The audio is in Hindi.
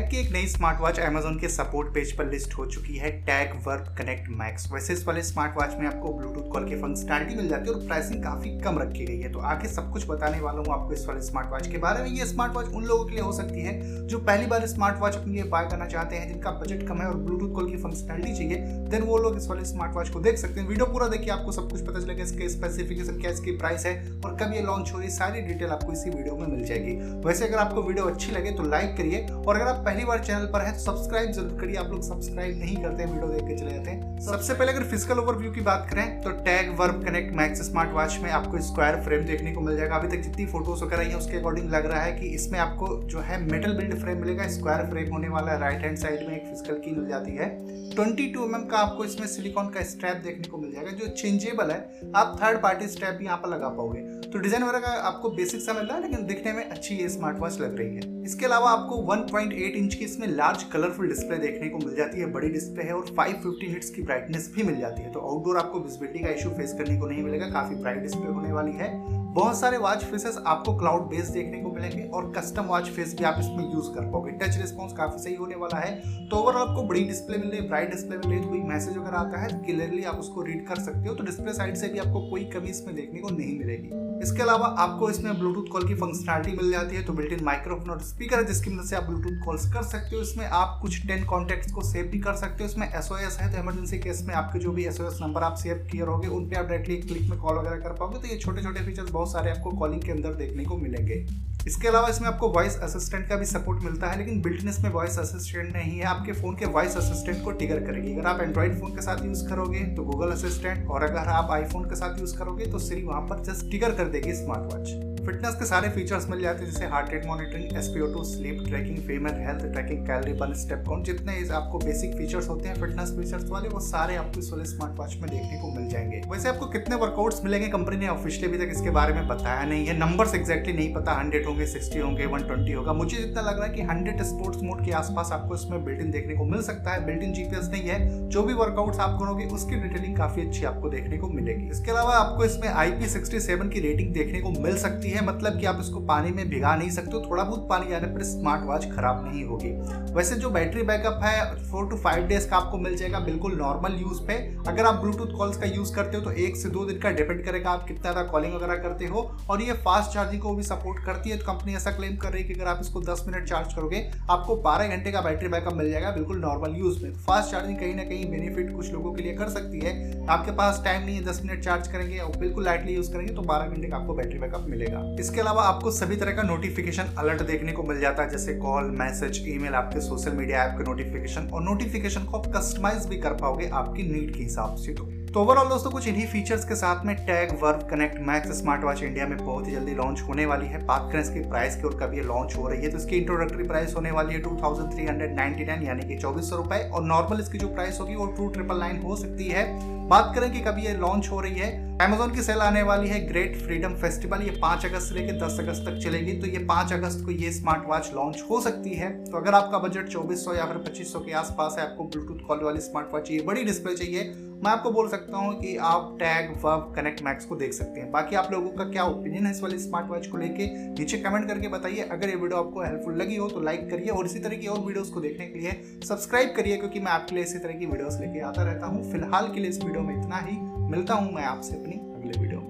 टैग की एक नई स्मार्ट वॉच अमेजोन के सपोर्ट पेज पर लिस्ट हो चुकी है टैग वर्क कनेक्ट मैक्स वैसे इस वाले स्मार्ट वॉच में आपको ब्लूटूथ कॉल की फंक्शनलिटी मिल जाती है और प्राइसिंग काफ़ी कम रखी गई है। तो आगे सब कुछ बताने वाला हूँ आपको इस वाले स्मार्ट वॉच के बारे में। ये स्मार्ट वॉच उन लोगों के लिए हो सकती है जो पहली बार स्मार्ट वॉच अपने लिए बाय करना चाहते हैं, जिनका बजट कम है और ब्लूटूथ कॉल की फंक्शनलिटी चाहिए। देन वो लोग इस वाले स्मार्ट वॉच को देख सकते हैं। वीडियो पूरा देखिए, आपको सब कुछ पता चलेगा इसके स्पेसिफिकेशन क्या इसकी प्राइस है और कब ये लॉन्च हो रही सारी डिटेल आपको इसी वीडियो में मिल जाएगी। वैसे अगर आपको वीडियो अच्छी लगे तो लाइक करिए और अगर आप पहली बार चैनल पर है तो सब्सक्राइब ज़रूर करिए। आप लोग सब्सक्राइब नहीं करते हैं वीडियो देख के चले जाते हैं। सबसे पहले अगर फ़िज़िकल ओवरव्यू की बात करें तो Tagg Verve Connect Max smart watch में आपको स्क्वायर फ्रेम देखने को मिल जाएगा। अभी तक जितनी फ़ोटोज़ वगैरह है, उसके अकॉर्डिंग लग रहा है कि इसमें आपको जो है मेटल बिल्ड फ्रेम मिलेगा। स्क्वायर फ्रेम होने वाला है राइट हैंड साइड में एक फ़िज़िकल की मिल जाती है। 22 mm का आपको इसमें सिलिकॉन का स्ट्रैप देखने को मिल जाएगा, जो चेंजेबल है। आप थर्ड पार्टी स्ट्रैप भी यहाँ पर लगा पाओगे। तो डिज़ाइन वगैरह आपको बेसिक सा मिल रहा है, लेकिन दिखने में अच्छी ये स्मार्ट वॉच लग रही है। इसके अलावा आपको 1.8 इंच की इसमें लार्ज कलरफुल डिस्प्ले देखने को मिल जाती है, बड़ी डिस्प्ले है और 550 हिट्स की ब्राइटनेस भी मिल जाती है। तो आउटडोर आपको विजिबिलिटी का इशू फेस करने को नहीं मिलेगा, काफ़ी ब्राइट डिस्प्ले होने वाली है। बहुत सारे वॉच फेसेस आपको क्लाउड बेस देखने को मिलेंगे और कस्टम वॉच फेस भी आप इसमें यूज़ कर पाओगे। टच रिस्पॉन्स काफ़ी सही होने वाला है। तो ओवरऑल आपको बड़ी डिस्प्ले मिल रही है ब्राइट डिस्प्ले मिल रही है, कोई मैसेज अगर आता है क्लियरली आप उसको रीड कर सकते हो। तो डिस्प्ले साइड से भी आपको कोई कमी इसमें देखने को नहीं मिलेगी। इसके अलावा आपको इसमें ब्लूटूथ कॉल की फंक्शनलिटी मिल जाती है तो बिल्ट इन माइक्रोफोन और स्पीकर है, जिसकी मदद से आप ब्लूटूथ कॉल्स कर सकते हो। इसमें आप कुछ टेन कॉन्टेक्ट को सेव भी कर सकते हो। इसमें एस है तो इमरजेंसी केस में आपके जो भी एसओएस नंबर आप सेव किए रहोगे उन पर आप डायरेक्टली क्लिक में कॉल वगैरह कर पाओगे। तो ये छोटे छोटे फीचर्स बहुत सारे आपको कॉलिंग के अंदर देखने को मिलेंगे। इसके अलावा इसमें आपको वॉइस असिस्टेंट का भी सपोर्ट मिलता है, लेकिन बिल्टनेस में वॉइस असिस्टेंट नहीं है। आपके फ़ोन के वॉइस असिस्टेंट को टिगर करेगी। अगर आप एंड्रॉइड फ़ोन के साथ यूज़ करोगे तो गूगल असिस्टेंट और अगर आप आईफोन के साथ यूज़ करोगे तो सिर्फ़ वहाँ पर जस्ट टिगर कर देगी स्मार्ट वॉच फिटनेस के सारे फीचर्स मिल जाते हैं, जैसे heart rate monitoring SpO sleep tracking female health tracking calorie burn step count जितने आपको बेसिक फीचर्स होते हैं फिटनेस फीचर्स वाले, वो सारे आपको इस वाले स्मार्ट वॉच में देखने को मिल जाएँगे। वैसे आपको कितने वर्कआउट्स मिलेंगे कंपनी ने ऑफिशियली अभी तक इसके बारे में बताया नहीं है। नंबर्स एक्जैक्टली नहीं पता हंड्रेड होंगे सिक्सटी होंगे वन ट्वेंटी होगा। मुझे जितना लग रहा है कि हंड्रेड स्पोर्ट्स मोड के आसपास आपको इसमें बिल्ट इन देखने को मिल सकता है। बिल्ट इन जीपीएस नहीं है। जो भी वर्कआउट्स आप करोगे, उसकी डिटेलिंग काफ़ी अच्छी आपको देखने को मिलेगी। इसके अलावा आपको इसमें आईपी सिक्सटी सेवन की रेटिंग देखने को मिल सकती है मतलब कि आप इसको पानी में भिगा नहीं सकते हो, थोड़ा बहुत पानी आने पर स्मार्ट वॉच खराब नहीं होगी। वैसे जो बैटरी बैकअप है फोर टू फाइव डेज़ का आपको मिल जाएगा बिल्कुल नॉर्मल यूज़ पे। अगर आप ब्लूटूथ कॉल्स का यूज़ करते हो तो एक से दो दिन का डिपेंड करेगा आप कितना ज़्यादा कॉलिंग वगैरह करते हो। और ये फास्ट चार्जिंग को भी सपोर्ट करती है तो कंपनी ऐसा क्लेम कर रही है कि अगर आप इसको दस मिनट चार्ज करोगे, आपको बारह घंटे का बैटरी बैकअप मिल जाएगा बिल्कुल नॉर्मल यूज़ में। फास्ट चार्जिंग कहीं ना कहीं बेनिफिट कुछ लोगों के लिए कर सकती है। आपके पास टाइम नहीं है, दस मिनट चार्ज करेंगे और बिल्कुल लाइटली यूज़ करेंगे तो बारह घंटे का आपको बैटरी बैकअप मिलेगा। इसके अलावा आपको सभी तरह का नोटिफिकेशन अलर्ट देखने को मिल जाता है, जैसे कॉल मैसेज ईमेल आपके सोशल मीडिया ऐप के नोटिफिकेशन और नोटिफिकेशन को आप कस्टमाइज भी कर पाओगे आपकी नीड के हिसाब से तो। तो ओवरऑल दोस्तों, कुछ इन्हीं फीचर्स के साथ में Tagg Verve Connect Max smart watch India में बहुत ही जल्दी लॉन्च होने वाली है। बात करें इसकी प्राइस की और कब ये लॉन्च हो रही है तो इसकी इंट्रोडक्टरी प्राइस होने वाली है two thousand three hundred ninety nine यानी कि चौबीस सौ रुपए। और नॉर्मल इसकी जो प्राइस होगी वो टू ट्रिपल नाइन हो सकती है। बात करें कि कभी ये लॉन्च हो रही है अमेजोन की सेल आने वाली है ग्रेट फ्रीडम फेस्टिवल ये पाँच अगस्त से लेकर दस अगस्त तक चलेगी। तो ये पाँच अगस्त को ये स्मार्ट वॉच लॉन्च हो सकती है। तो अगर आपका बजट चौबीस या फिर पच्चीस के आसपास है, आपको ब्लूटूथ कॉल वाली स्मार्ट वॉच चाहिए बड़ी डिस्प्ले चाहिए। मैं आपको बोल सकता हूँ कि आप टैग वर्ब कनेक्ट मैक्स को देख सकते हैं। बाकी आप लोगों का क्या ओपिनियन है इस वाले स्मार्ट वॉच को लेके? नीचे कमेंट करके बताइए। अगर ये वीडियो आपको हेल्पफुल लगी हो तो लाइक करिए और इसी तरह की और वीडियोज़ को देखने के लिए सब्सक्राइब करिए, क्योंकि मैं आपके लिए इसी तरह की वीडियोज़ लेके आता रहता हूँ। फ़िलहाल के लिए इस वीडियो में इतना ही। मिलता हूँ मैं आपसे अपनी